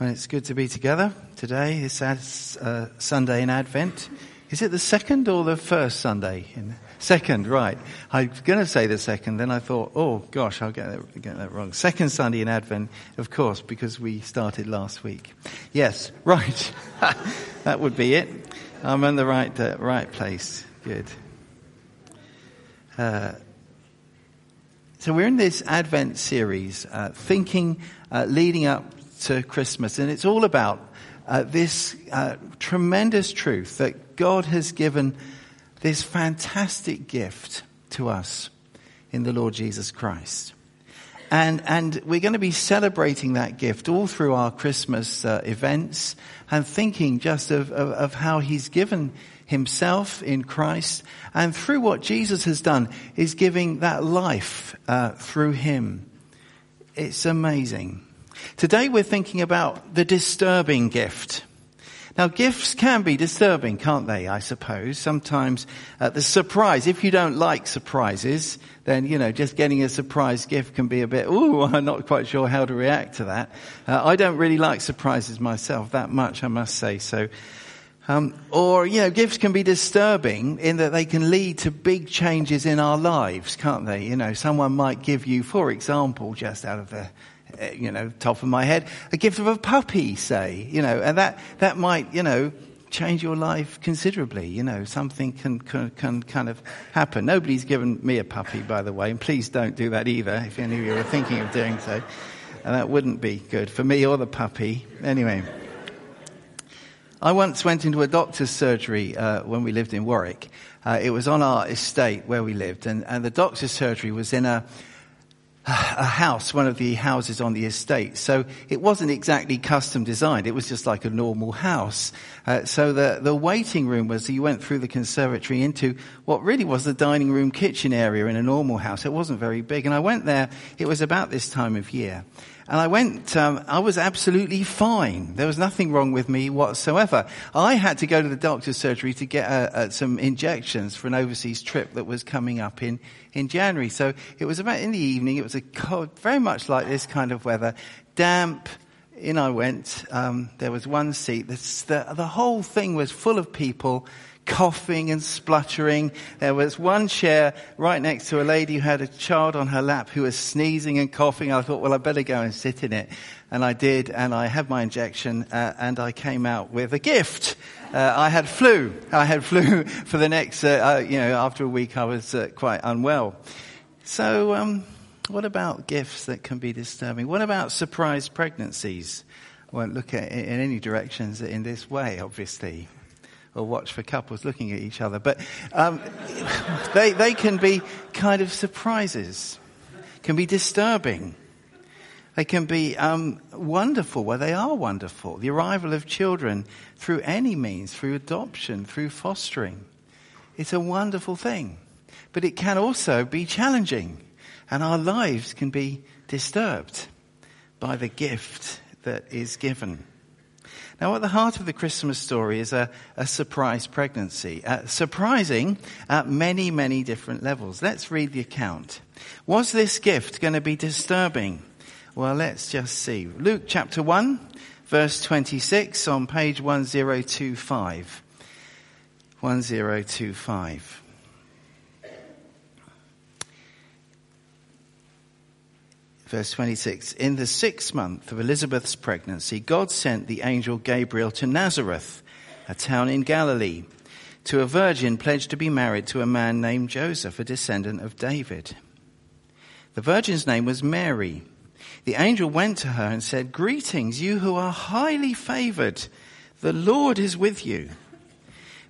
It's good to be together today. It's uh, Sunday in Advent. Is it the second or the first Sunday? In, second, right. I was going to say the second, then I thought, oh gosh, I'll get that, get that wrong. Second Sunday in Advent, of course, because we started last week. Yes, right. that would be it. I'm in the right, uh, right place. Good. Uh, so we're in this Advent series, uh, thinking, uh, leading up to Christmas. And it's all about uh, this uh, tremendous truth that God has given this fantastic gift to us in the Lord Jesus Christ. And, and we're going to be celebrating that gift all through our Christmas uh, events and thinking just of, of, of how He's given Himself in Christ and through what Jesus has done is giving that life uh, through Him. It's amazing. Today we're thinking about the disturbing gift. Now gifts can be disturbing, can't they? I suppose sometimes uh, the surprise. If you don't like surprises, then you know just getting a surprise gift can be a bit. Ooh, I'm not quite sure how to react to that. Uh, I don't really like surprises myself that much, I must say. So, um, or you know, gifts can be disturbing in that they can lead to big changes in our lives, can't they? You know, someone might give you, for example, just out of the you know, top of my head, a gift of a puppy, say, you know, and that, that might, you know, change your life considerably. You know, something can, can, can, kind of happen. Nobody's given me a puppy, by the way, and please don't do that either if any of you are thinking of doing so. And that wouldn't be good for me or the puppy. Anyway. I once went into a doctor's surgery uh, when we lived in Warwick. Uh, it was on our estate where we lived, and, and the doctor's surgery was in a, a house, one of the houses on the estate. So it wasn't exactly custom designed. It was just like a normal house. Uh, so the, the waiting room was, you went through the conservatory into what really was the dining room kitchen area in a normal house. It wasn't very big. And I went there, it was about this time of year. And I went, um, I was absolutely fine. There was nothing wrong with me whatsoever. I had to go to the doctor's surgery to get uh, uh, some injections for an overseas trip that was coming up in, in January. So it was about in the evening. It was a cold, very much like this kind of weather, damp. In I went. Um, there was one seat. The, the whole thing was full of people coughing and spluttering. There was one chair right next to a lady who had a child on her lap who was sneezing and coughing. I thought, well, I better go and sit in it. And I did, and I had my injection, uh, and I came out with a gift. Uh, I had flu. I had flu for the next, uh, uh you know, after a week I was uh, quite unwell. So, um, what about gifts that can be disturbing? What about surprise pregnancies? I won't look at it in any directions in this way, obviously or watch for couples looking at each other. But um, they, they can be kind of surprises, can be disturbing. They can be um, wonderful, well, they are wonderful. The arrival of children through any means, through adoption, through fostering. It's a wonderful thing. But it can also be challenging, and our lives can be disturbed by the gift that is given. Now, at the heart of the Christmas story is a, a surprise pregnancy, uh, surprising at many, many different levels. Let's read the account. Was this gift going to be disturbing? Well, let's just see. Luke chapter 1, verse 26 on page 1025. 1025. Verse 26. In the sixth month of Elizabeth's pregnancy, God sent the angel Gabriel to Nazareth, a town in Galilee, to a virgin pledged to be married to a man named Joseph, a descendant of David. The virgin's name was Mary. The angel went to her and said, Greetings, you who are highly favored. The Lord is with you.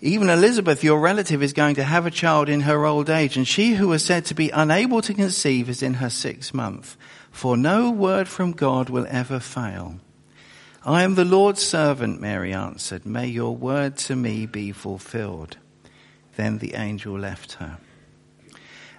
Even Elizabeth, your relative, is going to have a child in her old age, and she who was said to be unable to conceive is in her sixth month. For no word from God will ever fail. I am the Lord's servant, Mary answered. May your word to me be fulfilled. Then the angel left her.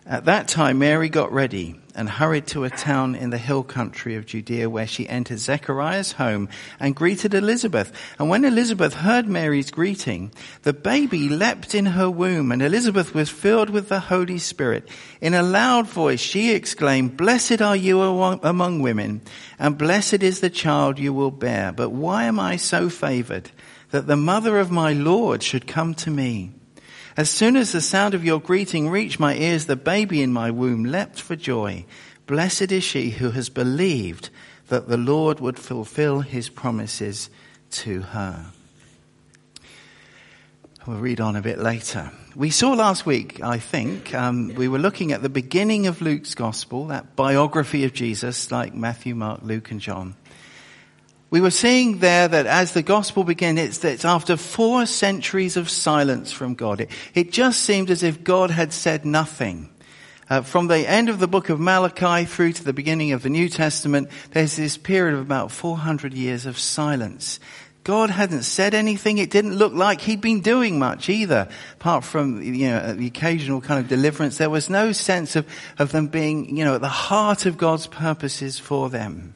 At that time, Mary got ready and hurried to a town in the hill country of Judea where she entered Zechariah's home and greeted Elizabeth. And when Elizabeth heard Mary's greeting, the baby leapt in her womb and Elizabeth was filled with the Holy Spirit. In a loud voice, she exclaimed, Blessed are you among women and blessed is the child you will bear. But why am I so favored that the mother of my Lord should come to me? As soon as the sound of your greeting reached my ears, the baby in my womb leapt for joy. Blessed is she who has believed that the Lord would fulfill his promises to her. We'll read on a bit later. We saw last week, I think, um, we were looking at the beginning of Luke's gospel, that biography of Jesus, like Matthew, Mark, Luke, and John. We were seeing there that as the gospel began, it's, it's after four centuries of silence from God. It, it just seemed as if God had said nothing. Uh, from the end of the book of Malachi through to the beginning of the New Testament, there's this period of about 400 years of silence. God hadn't said anything. It didn't look like he'd been doing much either, apart from, you know, the occasional kind of deliverance. There was no sense of, of them being, you know, at the heart of God's purposes for them.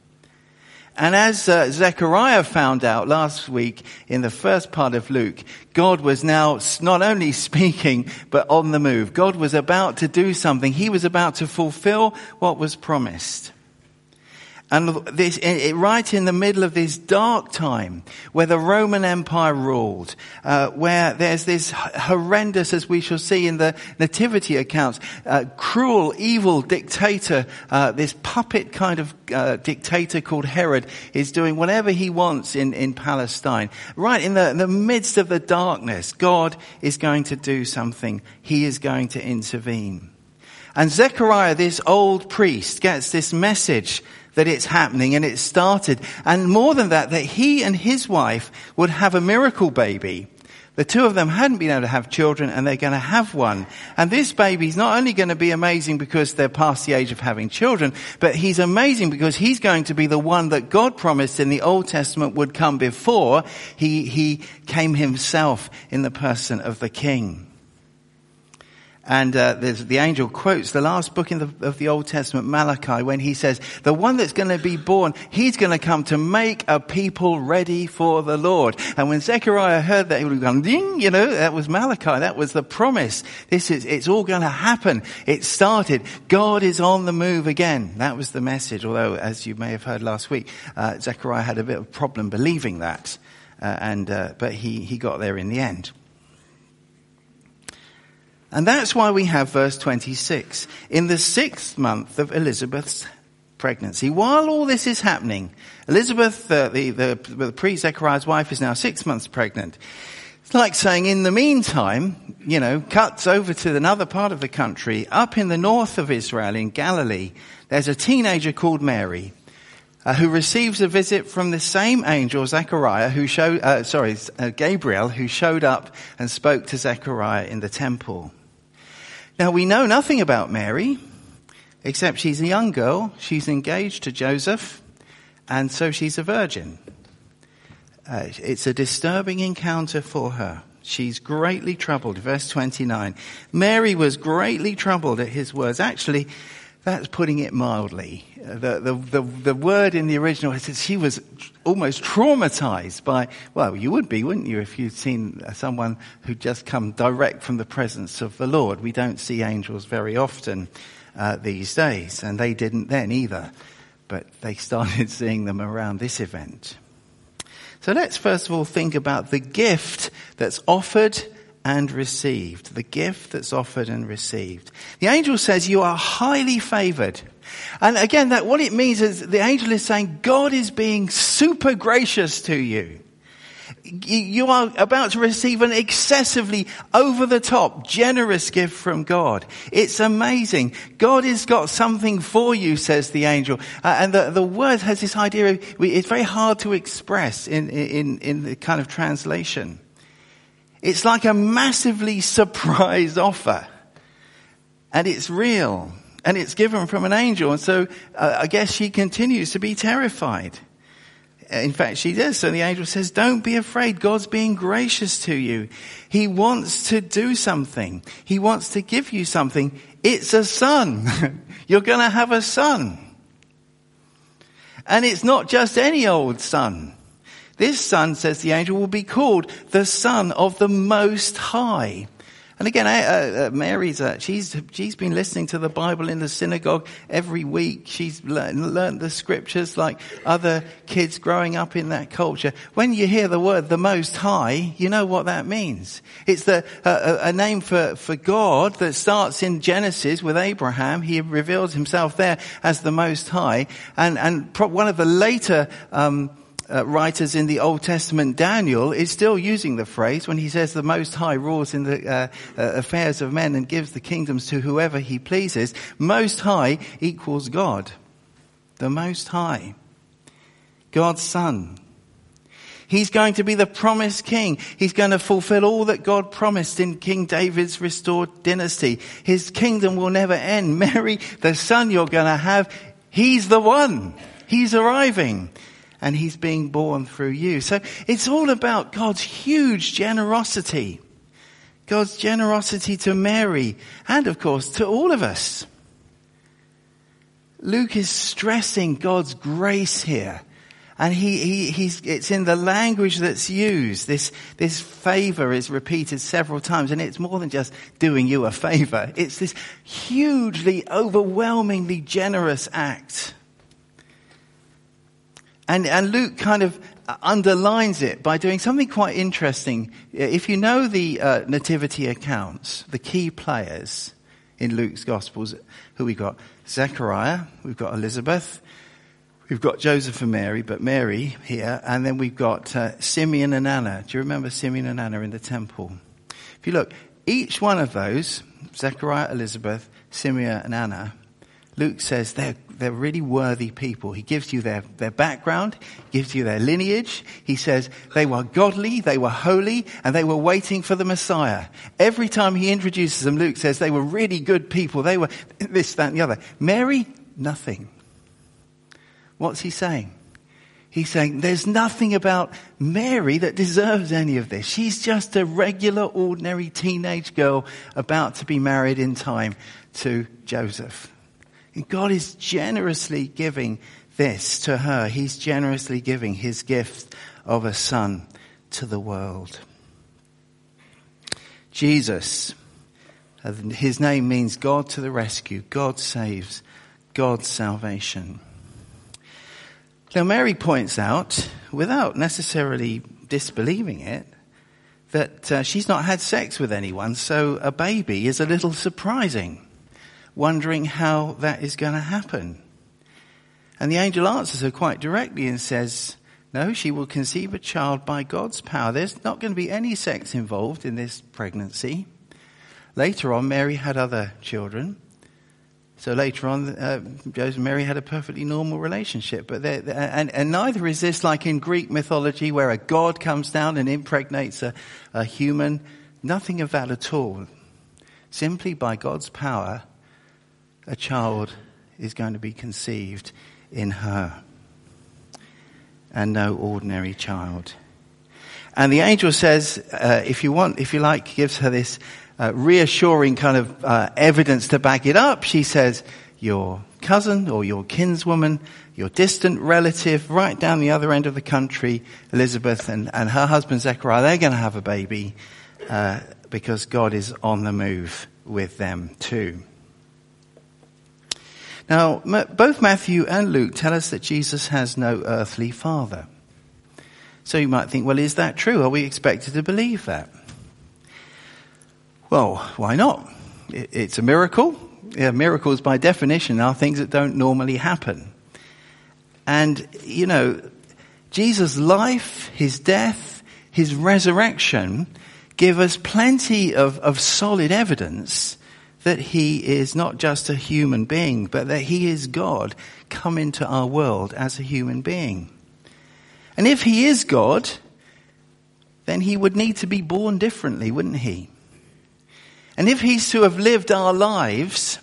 And as uh, Zechariah found out last week in the first part of Luke, God was now not only speaking, but on the move. God was about to do something. He was about to fulfill what was promised. And this, right in the middle of this dark time where the Roman Empire ruled, uh, where there's this horrendous, as we shall see in the nativity accounts, uh, cruel, evil dictator, uh, this puppet kind of uh, dictator called Herod is doing whatever he wants in, in Palestine. Right in the, in the midst of the darkness, God is going to do something. He is going to intervene. And Zechariah, this old priest, gets this message that it's happening and it started. And more than that, that he and his wife would have a miracle baby. The two of them hadn't been able to have children and they're going to have one. And this baby's not only going to be amazing because they're past the age of having children, but he's amazing because he's going to be the one that God promised in the Old Testament would come before he, he came himself in the person of the king. And uh, the angel quotes the last book the, of the Old Testament, Malachi, when he says, the one that's going to be born, he's going to come to make a people ready for the Lord. And when Zechariah heard that, he would have gone, ding, you know, that was Malachi. That was the promise. This is, it's all going to happen. It started. God is on the move again. That was the message. Although, as you may have heard last week, uh, Zechariah had a bit of problem believing that. Uh, and, uh, but he, he got there in the end. And that's why we have verse 26. In the sixth month of Elizabeth's pregnancy, while all this is happening, Elizabeth, uh, the, the, the pre-Zechariah's wife, is now six months pregnant. It's like saying, in the meantime, you know, cuts over to another part of the country, up in the north of Israel, in Galilee, there's a teenager called Mary, uh, who receives a visit from the same angel, Zechariah, who showed, uh, sorry, uh, Gabriel, who showed up and spoke to Zechariah in the temple. Now we know nothing about Mary, except she's a young girl, she's engaged to Joseph, and so she's a virgin. Uh, it's a disturbing encounter for her. She's greatly troubled. Verse 29. Mary was greatly troubled at his words. Actually, that's putting it mildly. The, the, the, the, word in the original says she was almost traumatized by, well, you would be, wouldn't you, if you'd seen someone who'd just come direct from the presence of the Lord. We don't see angels very often uh, these days, and they didn't then either. But they started seeing them around this event. So let's first of all think about the gift that's offered and received. The gift that's offered and received. The angel says you are highly favored. And again, that what it means is the angel is saying God is being super gracious to you. You are about to receive an excessively over the top, generous gift from God. It's amazing. God has got something for you, says the angel. Uh, and the, the word has this idea of, it's very hard to express in, in, in the kind of translation. It's like a massively surprise offer. And it's real. And it's given from an angel. And so uh, I guess she continues to be terrified. In fact, she does. So the angel says, don't be afraid. God's being gracious to you. He wants to do something. He wants to give you something. It's a son. You're going to have a son. And it's not just any old son. This son, says the angel, will be called the son of the most high. And again, uh, uh, Mary's, uh, she's, she's been listening to the Bible in the synagogue every week. She's learned, the scriptures like other kids growing up in that culture. When you hear the word the Most High, you know what that means. It's the, uh, a name for, for God that starts in Genesis with Abraham. He reveals himself there as the Most High. And, and one of the later, um, uh, writers in the Old Testament, Daniel, is still using the phrase when he says the Most High rules in the uh, uh, affairs of men and gives the kingdoms to whoever he pleases. Most High equals God. The Most High. God's Son. He's going to be the promised king. He's going to fulfill all that God promised in King David's restored dynasty. His kingdom will never end. Mary, the son you're going to have, he's the one. He's arriving and he's being born through you. So it's all about God's huge generosity. God's generosity to Mary and of course to all of us. Luke is stressing God's grace here. And he, he, he's, it's in the language that's used. This, this favor is repeated several times and it's more than just doing you a favor. It's this hugely, overwhelmingly generous act. And, and Luke kind of underlines it by doing something quite interesting. If you know the uh, nativity accounts, the key players in Luke's Gospels, who we've got? Zechariah, we've got Elizabeth, we've got Joseph and Mary, but Mary here, and then we've got uh, Simeon and Anna. Do you remember Simeon and Anna in the temple? If you look, each one of those, Zechariah, Elizabeth, Simeon and Anna, Luke says they're, they're really worthy people. He gives you their, their background, gives you their lineage. He says they were godly, they were holy, and they were waiting for the Messiah. Every time he introduces them, Luke says they were really good people. They were this, that, and the other. Mary, nothing. What's he saying? He's saying there's nothing about Mary that deserves any of this. She's just a regular, ordinary teenage girl about to be married in time to Joseph. God is generously giving this to her. He's generously giving his gift of a son to the world. Jesus, his name means God to the rescue. God saves. God's salvation. Now Mary points out, without necessarily disbelieving it, that uh, she's not had sex with anyone, so a baby is a little surprising wondering how that is going to happen. And the angel answers her quite directly and says, no, she will conceive a child by God's power. There's not going to be any sex involved in this pregnancy. Later on, Mary had other children. So later on, uh, Joseph and Mary had a perfectly normal relationship. But they're, they're, and, and, neither is this like in Greek mythology where a god comes down and impregnates a, a human. Nothing of that at all. Simply by God's power, a child is going to be conceived in her. And no ordinary child. And the angel says, uh, if you want, if you like, gives her this uh, reassuring kind of uh, evidence to back it up. She says, your cousin or your kinswoman, your distant relative, right down the other end of the country, Elizabeth and, and her husband Zechariah, they're going to have a baby uh, because God is on the move with them too. Now, both Matthew and Luke tell us that Jesus has no earthly father. So you might think, well, is that true? Are we expected to believe that? Well, why not? It's a miracle. Yeah, miracles, by definition, are things that don't normally happen. And, you know, Jesus' life, his death, his resurrection give us plenty of, of solid evidence that he is not just a human being, but that he is God come into our world as a human being. And if he is God, then he would need to be born differently, wouldn't he? And if he's to have lived our lives,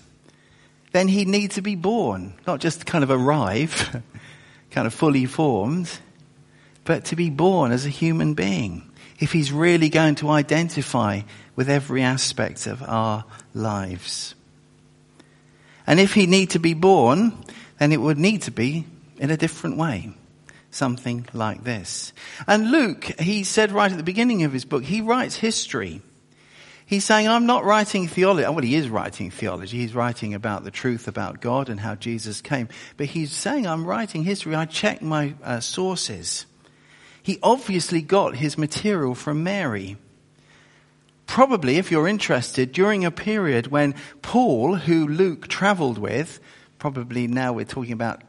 then he'd need to be born, not just kind of arrive, kind of fully formed, but to be born as a human being. If he's really going to identify with every aspect of our lives. And if he need to be born, then it would need to be in a different way. Something like this. And Luke, he said right at the beginning of his book, he writes history. He's saying, I'm not writing theology. Well, he is writing theology. He's writing about the truth about God and how Jesus came. But he's saying, I'm writing history. I check my uh, sources. He obviously got his material from Mary. Probably, if you're interested, during a period when Paul, who Luke traveled with, probably now we're talking about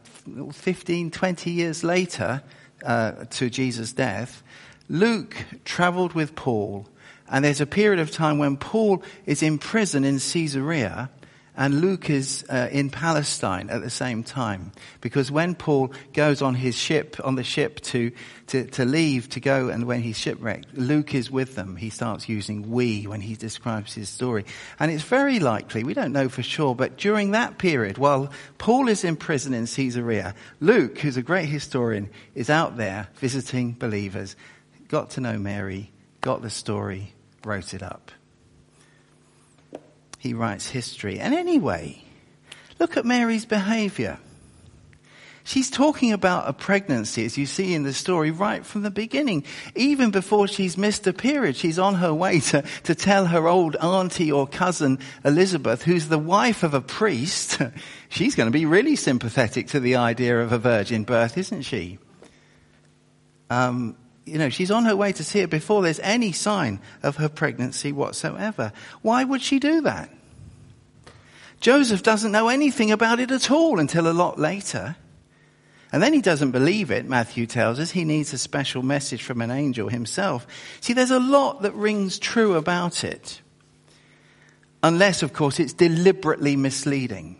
15, 20 years later uh, to Jesus' death, Luke traveled with Paul and there's a period of time when Paul is in prison in Caesarea and Luke is uh, in Palestine at the same time. Because when Paul goes on his ship, on the ship to, to, to leave, to go, and when he's shipwrecked, Luke is with them. He starts using we when he describes his story. And it's very likely, we don't know for sure, but during that period, while Paul is in prison in Caesarea, Luke, who's a great historian, is out there visiting believers, got to know Mary, got the story, wrote it up. He writes history. And anyway, look at Mary's behavior. She's talking about a pregnancy, as you see in the story, right from the beginning. Even before she's missed a period, she's on her way to, to tell her old auntie or cousin Elizabeth, who's the wife of a priest. she's going to be really sympathetic to the idea of a virgin birth, isn't she? Um, you know, she's on her way to see it before there's any sign of her pregnancy whatsoever. Why would she do that? Joseph doesn't know anything about it at all until a lot later. And then he doesn't believe it, Matthew tells us. He needs a special message from an angel himself. See, there's a lot that rings true about it. Unless, of course, it's deliberately misleading.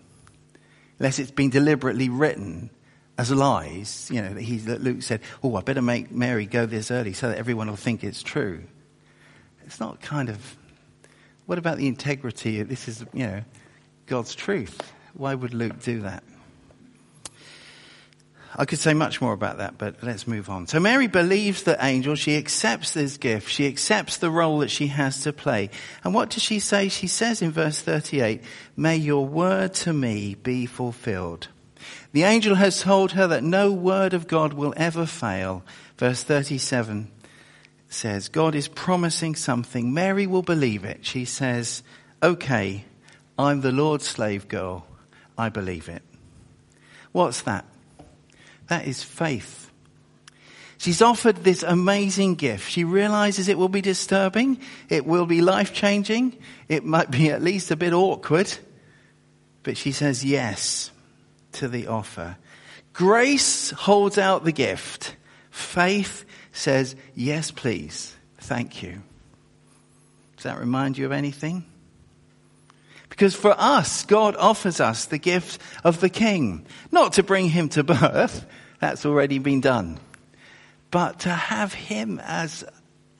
Unless it's been deliberately written as lies, you know, he, Luke said, oh, I better make Mary go this early so that everyone will think it's true. It's not kind of, what about the integrity? This is, you know, God's truth. Why would Luke do that? I could say much more about that, but let's move on. So Mary believes the angel. She accepts this gift. She accepts the role that she has to play. And what does she say? She says in verse 38, may your word to me be fulfilled. The angel has told her that no word of God will ever fail. Verse 37 says, God is promising something. Mary will believe it. She says, okay, I'm the Lord's slave girl. I believe it. What's that? That is faith. She's offered this amazing gift. She realizes it will be disturbing. It will be life changing. It might be at least a bit awkward. But she says yes to the offer. Grace holds out the gift. Faith says, yes, please. Thank you. Does that remind you of anything? Because for us, God offers us the gift of the King. Not to bring him to birth, that's already been done. But to have him as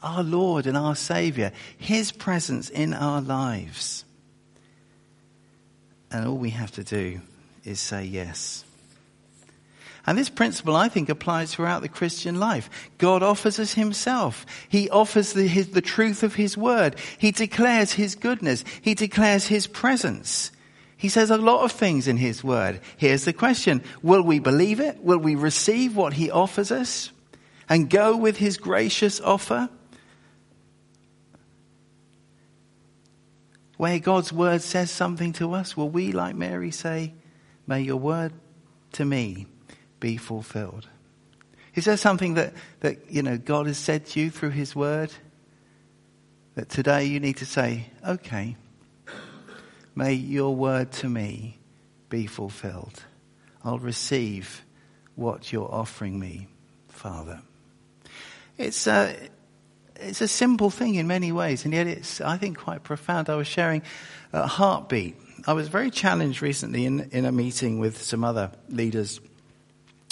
our Lord and our Savior, his presence in our lives. And all we have to do is say yes. And this principle, I think, applies throughout the Christian life. God offers us Himself. He offers the, his, the truth of His Word. He declares His goodness. He declares His presence. He says a lot of things in His Word. Here's the question. Will we believe it? Will we receive what He offers us? And go with His gracious offer? Where God's Word says something to us, will we, like Mary, say, May your word to me be fulfilled. Is there something that, that, you know, God has said to you through his word? That today you need to say, okay, may your word to me be fulfilled. I'll receive what you're offering me, Father. It's, uh, it's a simple thing in many ways, and yet it's, I think, quite profound. I was sharing a heartbeat. I was very challenged recently in, in a meeting with some other leaders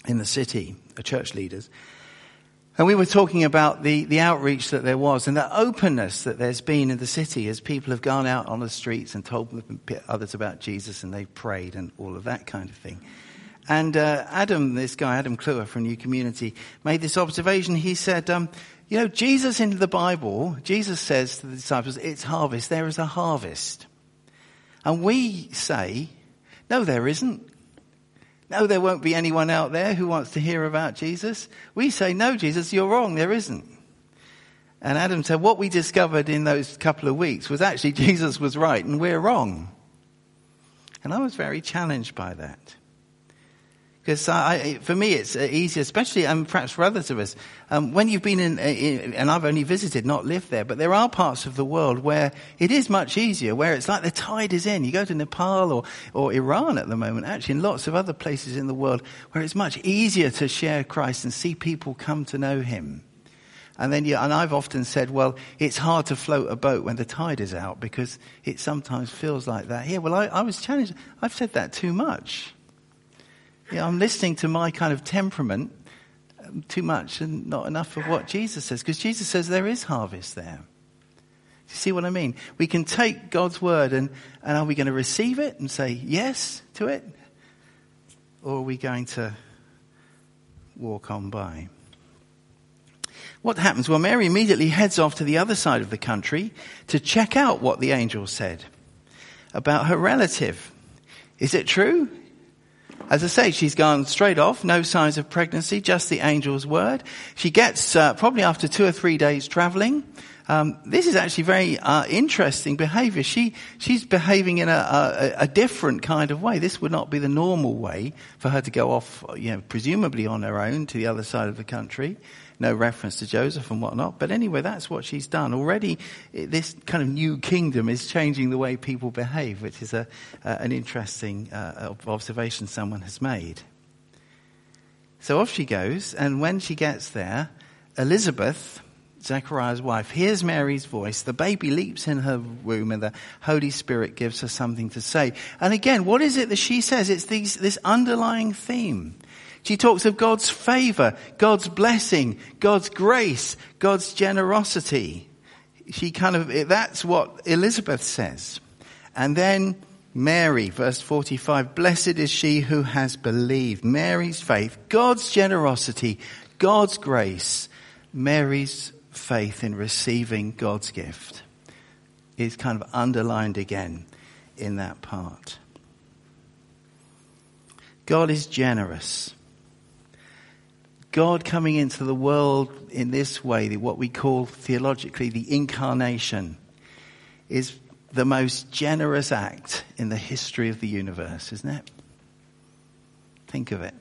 in the city, uh, church leaders. And we were talking about the, the outreach that there was and the openness that there's been in the city as people have gone out on the streets and told others about Jesus and they've prayed and all of that kind of thing. And uh, Adam, this guy, Adam Kluwer from New Community, made this observation. He said, um, you know, Jesus in the Bible, Jesus says to the disciples, it's harvest. There is a harvest. And we say, no, there isn't. No, there won't be anyone out there who wants to hear about Jesus. We say, no, Jesus, you're wrong. There isn't. And Adam said, what we discovered in those couple of weeks was actually Jesus was right and we're wrong. And I was very challenged by that. Because for me, it's uh, easy, especially, and um, perhaps for others of us, um, when you've been in, uh, in, and I've only visited, not lived there, but there are parts of the world where it is much easier, where it's like the tide is in. You go to Nepal or, or Iran at the moment, actually, and lots of other places in the world where it's much easier to share Christ and see people come to know Him. And then, and I've often said, well, it's hard to float a boat when the tide is out because it sometimes feels like that here. Well, I, I was challenged. I've said that too much. Yeah, I'm listening to my kind of temperament um, too much and not enough of what Jesus says, because Jesus says there is harvest there. Do you see what I mean? We can take God's word and, and are we going to receive it and say yes to it? Or are we going to walk on by? What happens? Well, Mary immediately heads off to the other side of the country to check out what the angel said about her relative. Is it true? As I say, she's gone straight off, no signs of pregnancy, just the angel's word. She gets, uh, probably after two or three days traveling, um, this is actually very uh, interesting behavior. She she's behaving in a, a, a, different kind of way. This would not be the normal way for her to go off, you know, presumably on her own to the other side of the country no reference to Joseph and whatnot. But anyway, that's what she's done. Already, this kind of new kingdom is changing the way people behave, which is a, uh, an interesting uh, observation someone has made. So off she goes, and when she gets there, Elizabeth, Zechariah's wife, hears Mary's voice. The baby leaps in her womb, and the Holy Spirit gives her something to say. And again, what is it that she says? It's these, this underlying theme. She talks of God's favor, God's blessing, God's grace, God's generosity. She kind of, that's what Elizabeth says. And then Mary, verse 45, blessed is she who has believed. Mary's faith, God's generosity, God's grace, Mary's faith in receiving God's gift is kind of underlined again in that part. God is generous. God coming into the world in this way, what we call theologically the incarnation, is the most generous act in the history of the universe, isn't it? Think of it.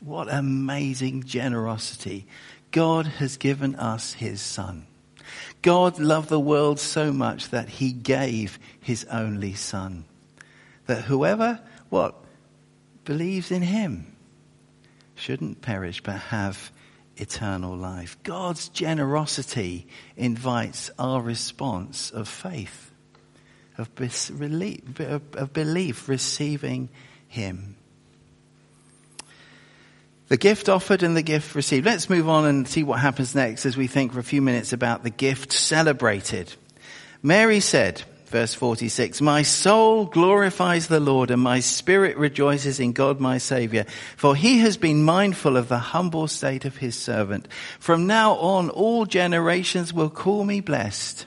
What amazing generosity. God has given us his son. God loved the world so much that he gave his only son. That whoever, what? Believes in him shouldn't perish but have eternal life. God's generosity invites our response of faith, of belief, receiving Him. The gift offered and the gift received. Let's move on and see what happens next as we think for a few minutes about the gift celebrated. Mary said, Verse 46, My soul glorifies the Lord and my spirit rejoices in God my Savior, for he has been mindful of the humble state of his servant. From now on, all generations will call me blessed.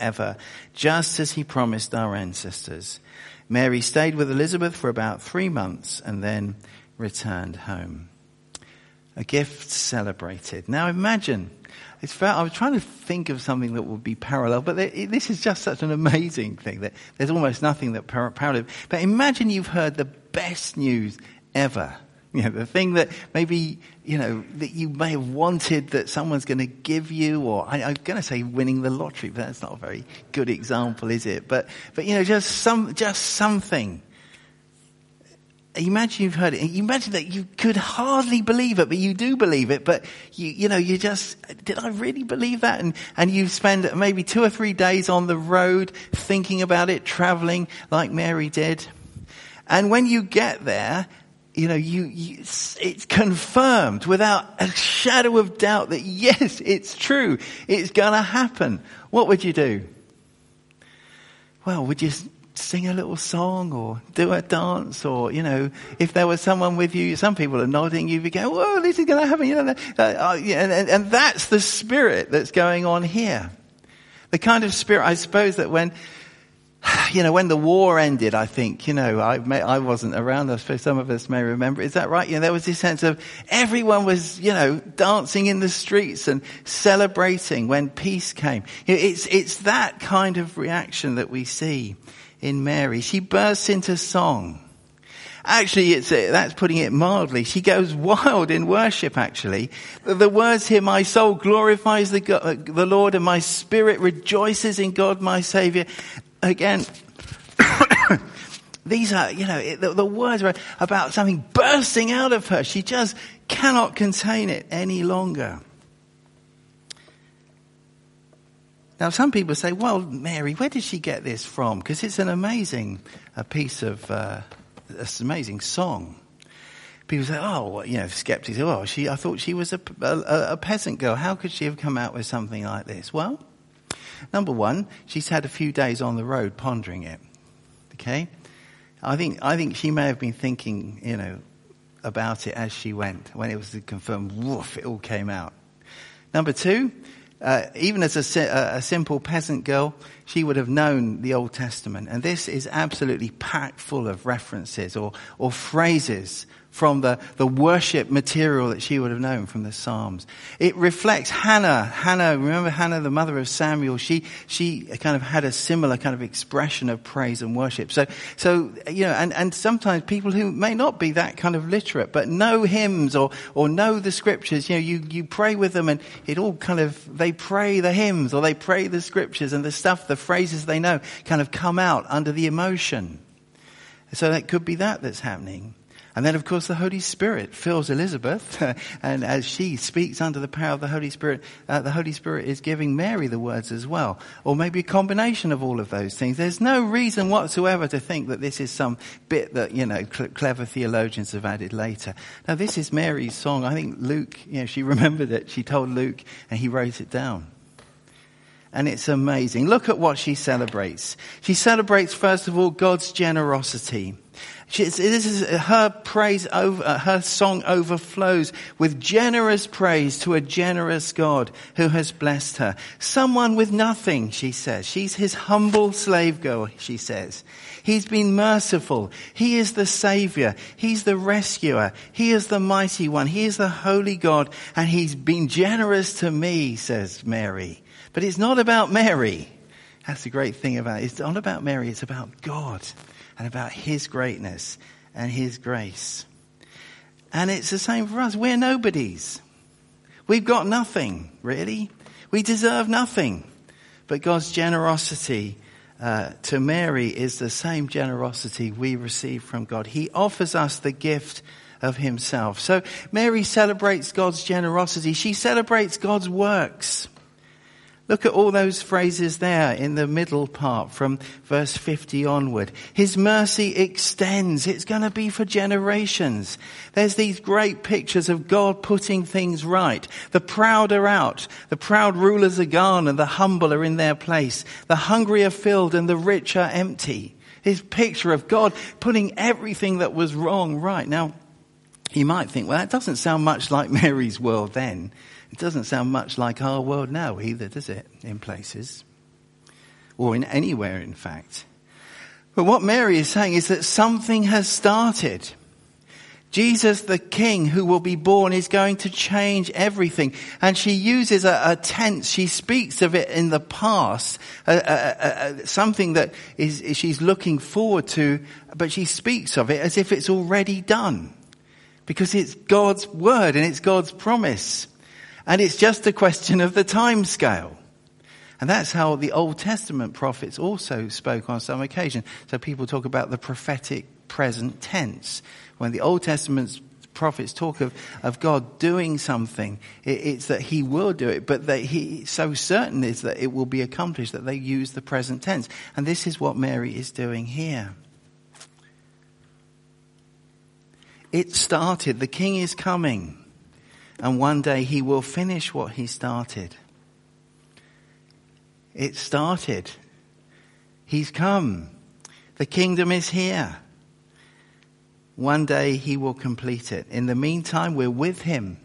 forever, just as he promised our ancestors. Mary stayed with Elizabeth for about three months and then returned home. A gift celebrated. Now imagine It's I was trying to think of something that would be parallel, but this is just such an amazing thing that there's almost nothing that parallel. But imagine you've heard the best news ever. You know, the thing that maybe, you know, that you may have wanted that someone's going to give you, or I, am going to say winning the lottery, but that's not a very good example, is it? But, but you know, just some, just something imagine you've heard it. Imagine that you could hardly believe it, but you do believe it. But you, you know, you just, did I really believe that? And, and you spend maybe two or three days on the road thinking about it, traveling like Mary did. And when you get there, you know, you, you, it's confirmed without a shadow of doubt that yes, it's true. It's gonna happen. What would you do? Well, would you sing a little song or do a dance or, you know, if there was someone with you, some people are nodding, you'd be going, whoa, this is going to happen, you know, uh, uh, and, and, and that's the spirit that's going on here. The kind of spirit, I suppose that when, you know, when the war ended, I think, you know, I, may, I wasn't around, I suppose some of us may remember, is that right? You know, there was this sense of everyone was, you know, dancing in the streets and celebrating when peace came. It's, it's that kind of reaction that we see in Mary. She bursts into song. Actually, it's, that's putting it mildly. She goes wild in worship, actually. The words here, my soul glorifies the, God, the Lord and my spirit rejoices in God, my Savior. Again, these are, you know, the, the words are about something bursting out of her. She just cannot contain it any longer. Now, some people say, well, Mary, where did she get this from? Because it's an amazing a piece of, uh, it's an amazing song. People say, oh, well, you know, skeptics oh, she, I thought she was a, a, a peasant girl. How could she have come out with something like this? Well, number one, she's had a few days on the road pondering it. Okay? I think, I think she may have been thinking, you know, about it as she went. When it was confirmed, woof, it all came out. Number two, uh, even as a, a, simple peasant girl, she would have known the Old Testament. And this is absolutely packed full of references or, or phrases from the, the worship material that she would have known from the Psalms. It reflects Hannah. Hannah, remember Hannah, the mother of Samuel? She, she kind of had a similar kind of expression of praise and worship. So, so, you know, and, and sometimes people who may not be that kind of literate, but know hymns or, or know the scriptures, you know, you, you pray with them and it all kind of, they pray the hymns or they pray the scriptures and the stuff, the phrases they know kind of come out under the emotion. So that could be that that's happening. And then, of course, the Holy Spirit fills Elizabeth, and as she speaks under the power of the Holy Spirit, uh, the Holy Spirit is giving Mary the words as well. Or maybe a combination of all of those things. There's no reason whatsoever to think that this is some bit that, you know, cl- clever theologians have added later. Now, this is Mary's song. I think Luke, you know, she remembered it. She told Luke, and he wrote it down and it's amazing. Look at what she celebrates. She celebrates, first of all, God's generosity. This is her praise over, uh, her song overflows with generous praise to a generous God who has blessed her. Someone with nothing, she says. She's his humble slave girl, she says. He's been merciful. He is the savior. He's the rescuer. He is the mighty one. He is the holy God and he's been generous to me, says Mary. But it's not about Mary. That's the great thing about it. It's not about Mary. It's about God and about His greatness and His grace. And it's the same for us. We're nobodies. We've got nothing, really. We deserve nothing. But God's generosity uh, to Mary is the same generosity we receive from God. He offers us the gift of Himself. So Mary celebrates God's generosity. She celebrates God's works. Look at all those phrases there in the middle part from verse 50 onward. His mercy extends. It's going to be for generations. There's these great pictures of God putting things right. The proud are out. The proud rulers are gone and the humble are in their place. The hungry are filled and the rich are empty. His picture of God putting everything that was wrong right. Now, you might think, well, that doesn't sound much like Mary's world then. It doesn't sound much like our world now either, does it? In places. Or in anywhere, in fact. But what Mary is saying is that something has started. Jesus, the King who will be born, is going to change everything. And she uses a, a tense. She speaks of it in the past, something that is, is she's looking forward to, but she speaks of it as if it's already done. Because it's God's word and it's God's promise. And it's just a question of the time scale. And that's how the Old Testament prophets also spoke on some occasion. So people talk about the prophetic present tense. When the Old Testament prophets talk of, of God doing something, it, it's that He will do it, but that He so certain is that it will be accomplished that they use the present tense. And this is what Mary is doing here. It started. The King is coming. And one day He will finish what He started. It started. He's come. The kingdom is here. One day he will complete it. In the meantime, we're with him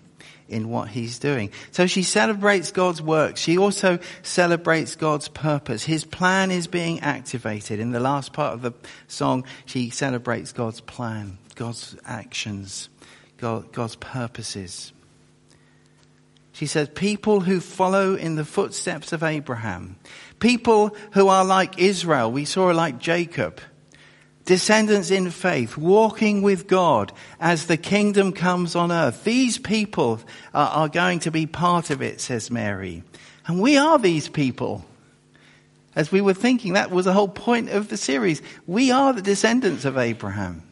in what he's doing. So she celebrates God's work. She also celebrates God's purpose. His plan is being activated. In the last part of the song, she celebrates God's plan, God's actions, God, God's purposes. She says, people who follow in the footsteps of Abraham, people who are like Israel, we saw like Jacob, descendants in faith, walking with God as the kingdom comes on earth. These people are, are going to be part of it, says Mary. And we are these people. As we were thinking, that was the whole point of the series. We are the descendants of Abraham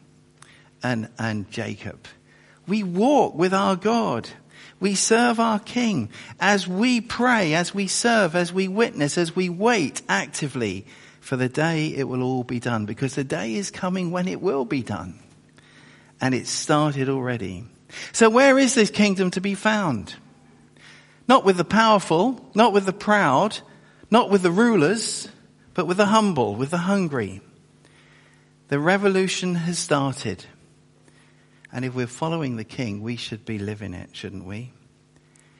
and, and Jacob. We walk with our God. We serve our King as we pray, as we serve, as we witness, as we wait actively for the day it will all be done because the day is coming when it will be done. And it's started already. So where is this kingdom to be found? Not with the powerful, not with the proud, not with the rulers, but with the humble, with the hungry. The revolution has started. And if we're following the King, we should be living it, shouldn't we?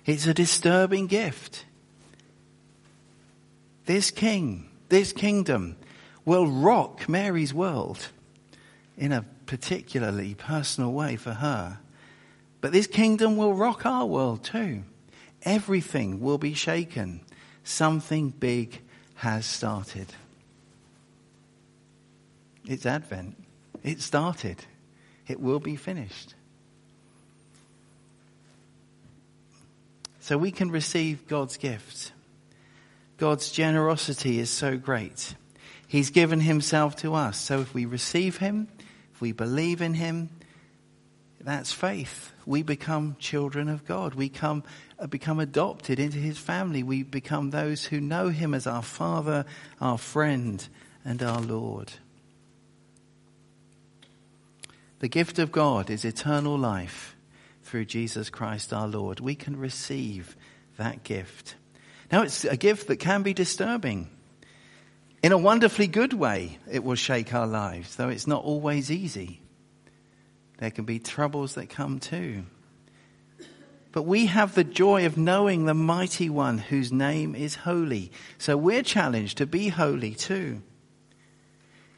It's a disturbing gift. This King, this kingdom will rock Mary's world in a particularly personal way for her. But this kingdom will rock our world too. Everything will be shaken. Something big has started. It's Advent. It started. It will be finished. So we can receive God's gift. God's generosity is so great. He's given himself to us. So if we receive him, if we believe in him, that's faith. We become children of God. We come, uh, become adopted into his family. We become those who know him as our Father, our friend, and our Lord. The gift of God is eternal life through Jesus Christ our Lord. We can receive that gift. Now, it's a gift that can be disturbing. In a wonderfully good way, it will shake our lives, though it's not always easy. There can be troubles that come too. But we have the joy of knowing the mighty one whose name is holy. So we're challenged to be holy too.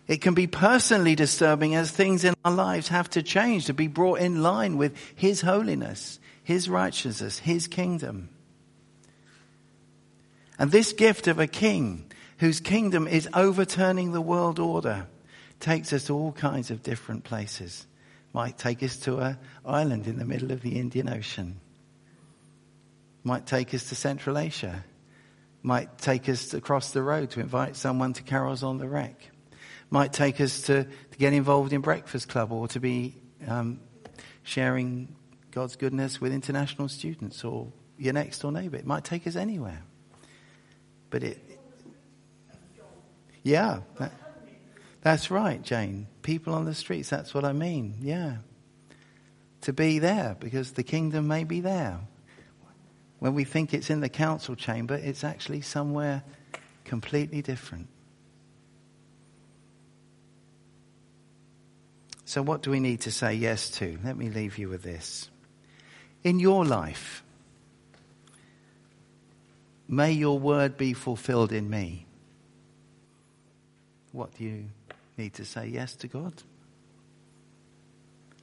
It can be personally disturbing as things in our lives have to change to be brought in line with His holiness, His righteousness, His kingdom. And this gift of a king whose kingdom is overturning the world order takes us to all kinds of different places. Might take us to an island in the middle of the Indian Ocean. Might take us to Central Asia. Might take us across the road to invite someone to carols on the rec might take us to, to get involved in Breakfast Club or to be um, sharing God's goodness with international students or your next door neighbor. It might take us anywhere. But it, yeah, that, that's right, Jane. People on the streets, that's what I mean. Yeah. To be there because the kingdom may be there. When we think it's in the council chamber, it's actually somewhere completely different. So, what do we need to say yes to? Let me leave you with this. In your life, may your word be fulfilled in me. What do you need to say yes to God?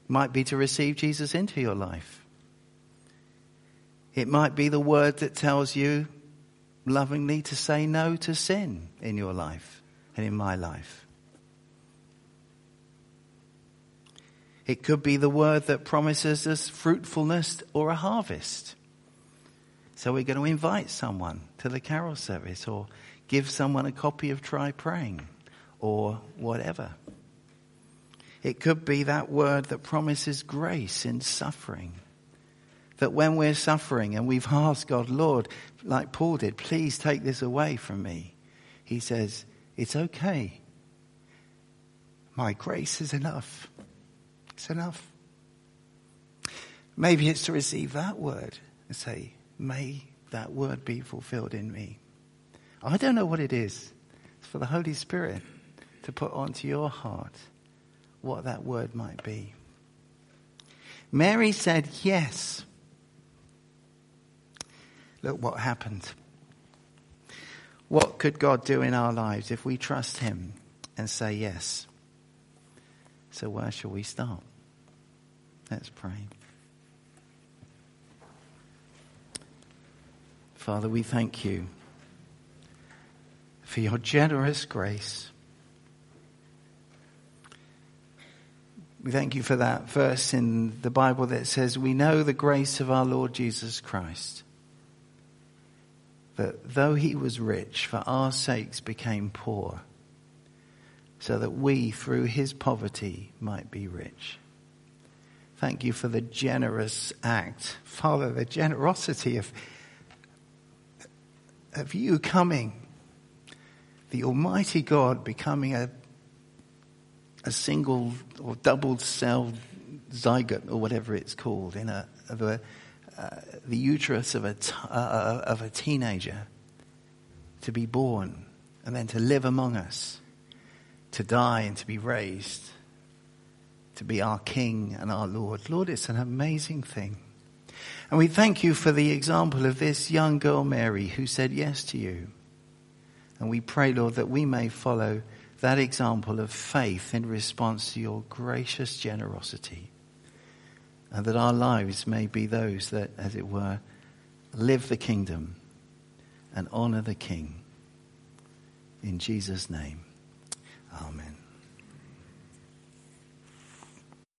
might be to receive Jesus into your life. It might be the word that tells you lovingly to say no to sin in your life and in my life. It could be the word that promises us fruitfulness or a harvest. So we're going to invite someone to the carol service or give someone a copy of Try Praying or whatever. It could be that word that promises grace in suffering. That when we're suffering and we've asked God, Lord, like Paul did, please take this away from me. He says, it's okay. My grace is enough. It's enough. Maybe it's to receive that word and say, may that word be fulfilled in me. I don't know what it is. It's for the Holy Spirit to put onto your heart what that word might be. Mary said yes. Look what happened. What could God do in our lives if we trust Him and say yes? So, where shall we start? Let's pray. Father, we thank you for your generous grace. We thank you for that verse in the Bible that says, We know the grace of our Lord Jesus Christ, that though he was rich, for our sakes became poor, so that we, through his poverty, might be rich. Thank you for the generous act, Father, the generosity of, of you coming, the Almighty God becoming a a single or double cell zygote or whatever it's called in a, of a, uh, the uterus of a, t- uh, uh, of a teenager to be born and then to live among us, to die and to be raised, to be our King and our Lord. Lord, it's an amazing thing. And we thank you for the example of this young girl, Mary, who said yes to you. And we pray, Lord, that we may follow that example of faith in response to your gracious generosity. And that our lives may be those that, as it were, live the kingdom and honor the King. In Jesus' name, amen.